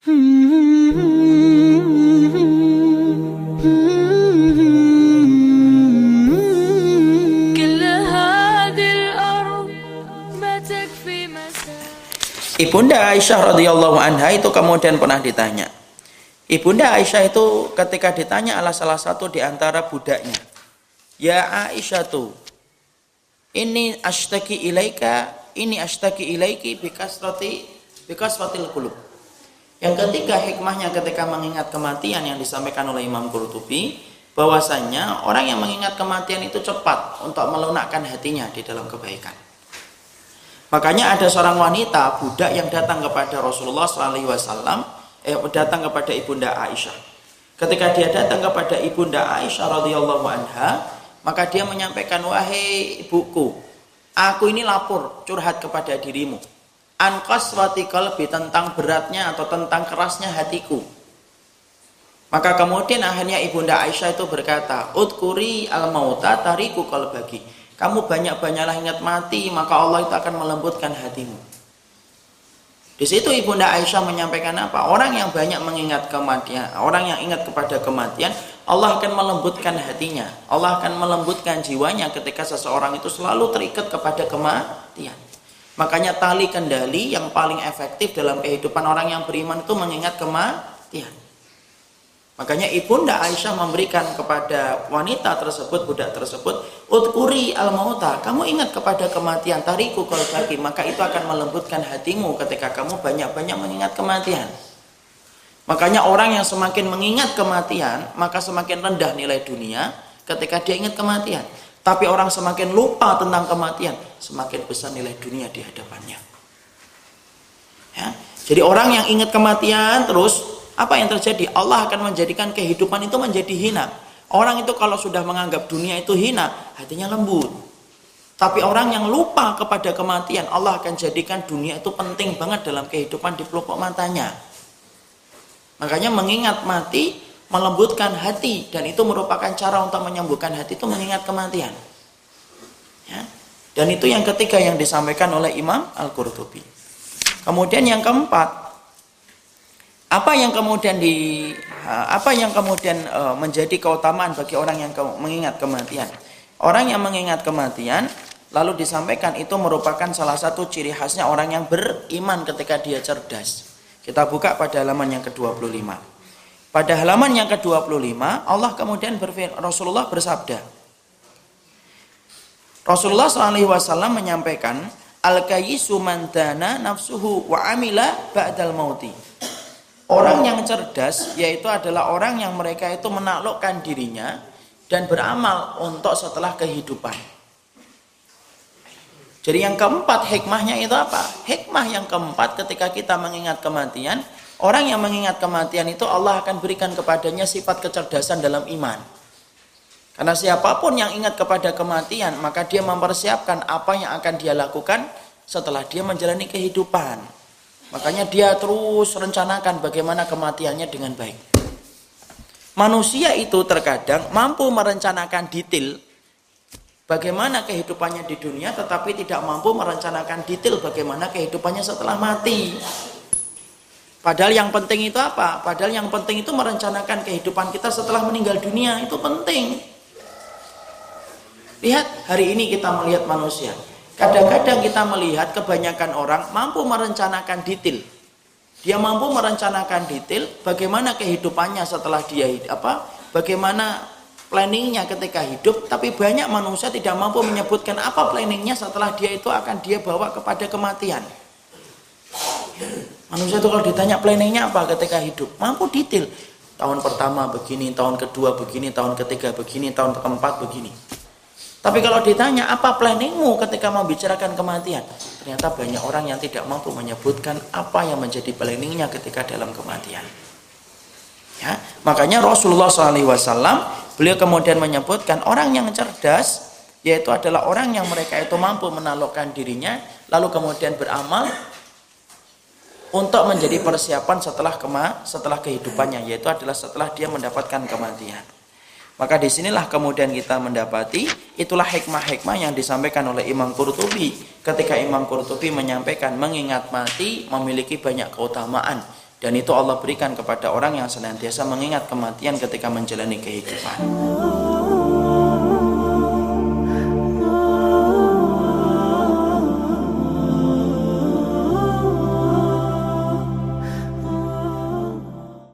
Ibunda Aisyah radhiyallahu anha itu kemudian pernah ditanya. Ibunda Aisyah itu ketika ditanya ala salah satu di antara budaknya. Ya Aisyah tuh, ini ashtaki ilaika, ini ashtaki ilaiki bikasrati bikasratil qulub. Yang ketiga hikmahnya ketika mengingat kematian yang disampaikan oleh Imam Qurtubi bahwasanya orang yang mengingat kematian itu cepat untuk melunakkan hatinya di dalam kebaikan. Makanya ada seorang wanita budak yang datang kepada Rasulullah SAW, eh, datang kepada ibunda Aisyah. Ketika dia datang kepada ibunda Aisyah radhiyallahu anha, maka dia menyampaikan wahai ibuku, aku ini lapor curhat kepada dirimu. Angkas qalbi tentang beratnya atau tentang kerasnya hatiku. Maka kemudian akhirnya ibunda Aisyah itu berkata, "Udkuri al-mauta tariku qalbaki." Kamu banyak-banyaklah ingat mati, maka Allah itu akan melembutkan hatimu. Di situ Ibunda Aisyah menyampaikan apa? Orang yang banyak mengingat kematian, orang yang ingat kepada kematian, Allah akan melembutkan hatinya. Allah akan melembutkan jiwanya ketika seseorang itu selalu terikat kepada kematian. Makanya tali kendali yang paling efektif dalam kehidupan orang yang beriman itu mengingat kematian. Makanya ibunda Aisyah memberikan kepada wanita tersebut, budak tersebut, Utkuri al-mauta, kamu ingat kepada kematian, tariku bagi maka itu akan melembutkan hatimu ketika kamu banyak-banyak mengingat kematian. Makanya orang yang semakin mengingat kematian, maka semakin rendah nilai dunia ketika dia ingat kematian. Tapi orang semakin lupa tentang kematian, semakin besar nilai dunia di hadapannya. Ya. Jadi orang yang ingat kematian terus apa yang terjadi? Allah akan menjadikan kehidupan itu menjadi hina. Orang itu kalau sudah menganggap dunia itu hina, hatinya lembut. Tapi orang yang lupa kepada kematian, Allah akan jadikan dunia itu penting banget dalam kehidupan di pelupuk matanya. Makanya mengingat mati melembutkan hati dan itu merupakan cara untuk menyembuhkan hati itu mengingat kematian. Ya. Dan itu yang ketiga yang disampaikan oleh Imam Al-Qurtubi. Kemudian yang keempat, apa yang kemudian di apa yang kemudian uh, menjadi keutamaan bagi orang yang mengingat kematian? Orang yang mengingat kematian lalu disampaikan itu merupakan salah satu ciri khasnya orang yang beriman ketika dia cerdas. Kita buka pada halaman yang ke-25. Pada halaman yang ke-25 Allah kemudian berfirman Rasulullah bersabda. Rasulullah SAW menyampaikan al-kayyisu man nafsuhu wa amila ba'dal mauti. Orang yang cerdas yaitu adalah orang yang mereka itu menaklukkan dirinya dan beramal untuk setelah kehidupan. Jadi yang keempat hikmahnya itu apa? Hikmah yang keempat ketika kita mengingat kematian, orang yang mengingat kematian itu Allah akan berikan kepadanya sifat kecerdasan dalam iman. Karena siapa pun yang ingat kepada kematian, maka dia mempersiapkan apa yang akan dia lakukan setelah dia menjalani kehidupan. Makanya dia terus rencanakan bagaimana kematiannya dengan baik. Manusia itu terkadang mampu merencanakan detail bagaimana kehidupannya di dunia tetapi tidak mampu merencanakan detail bagaimana kehidupannya setelah mati. Padahal yang penting itu apa? Padahal yang penting itu merencanakan kehidupan kita setelah meninggal dunia itu penting. Lihat hari ini kita melihat manusia Kadang-kadang kita melihat kebanyakan orang mampu merencanakan detail. Dia mampu merencanakan detail bagaimana kehidupannya setelah dia apa? Bagaimana planningnya ketika hidup, tapi banyak manusia tidak mampu menyebutkan apa planningnya setelah dia itu akan dia bawa kepada kematian. Manusia itu kalau ditanya planningnya apa ketika hidup, mampu detail. Tahun pertama begini, tahun kedua begini, tahun ketiga begini, tahun keempat begini. Tapi kalau ditanya apa planningmu ketika membicarakan kematian, ternyata banyak orang yang tidak mampu menyebutkan apa yang menjadi planningnya ketika dalam kematian. Ya, makanya Rasulullah SAW beliau kemudian menyebutkan orang yang cerdas yaitu adalah orang yang mereka itu mampu menaklukkan dirinya lalu kemudian beramal untuk menjadi persiapan setelah kema setelah kehidupannya yaitu adalah setelah dia mendapatkan kematian. Maka di sinilah kemudian kita mendapati itulah hikmah-hikmah yang disampaikan oleh Imam Qurtubi. Ketika Imam Qurtubi menyampaikan mengingat mati memiliki banyak keutamaan. Dan itu Allah berikan kepada orang yang senantiasa mengingat kematian ketika menjalani kehidupan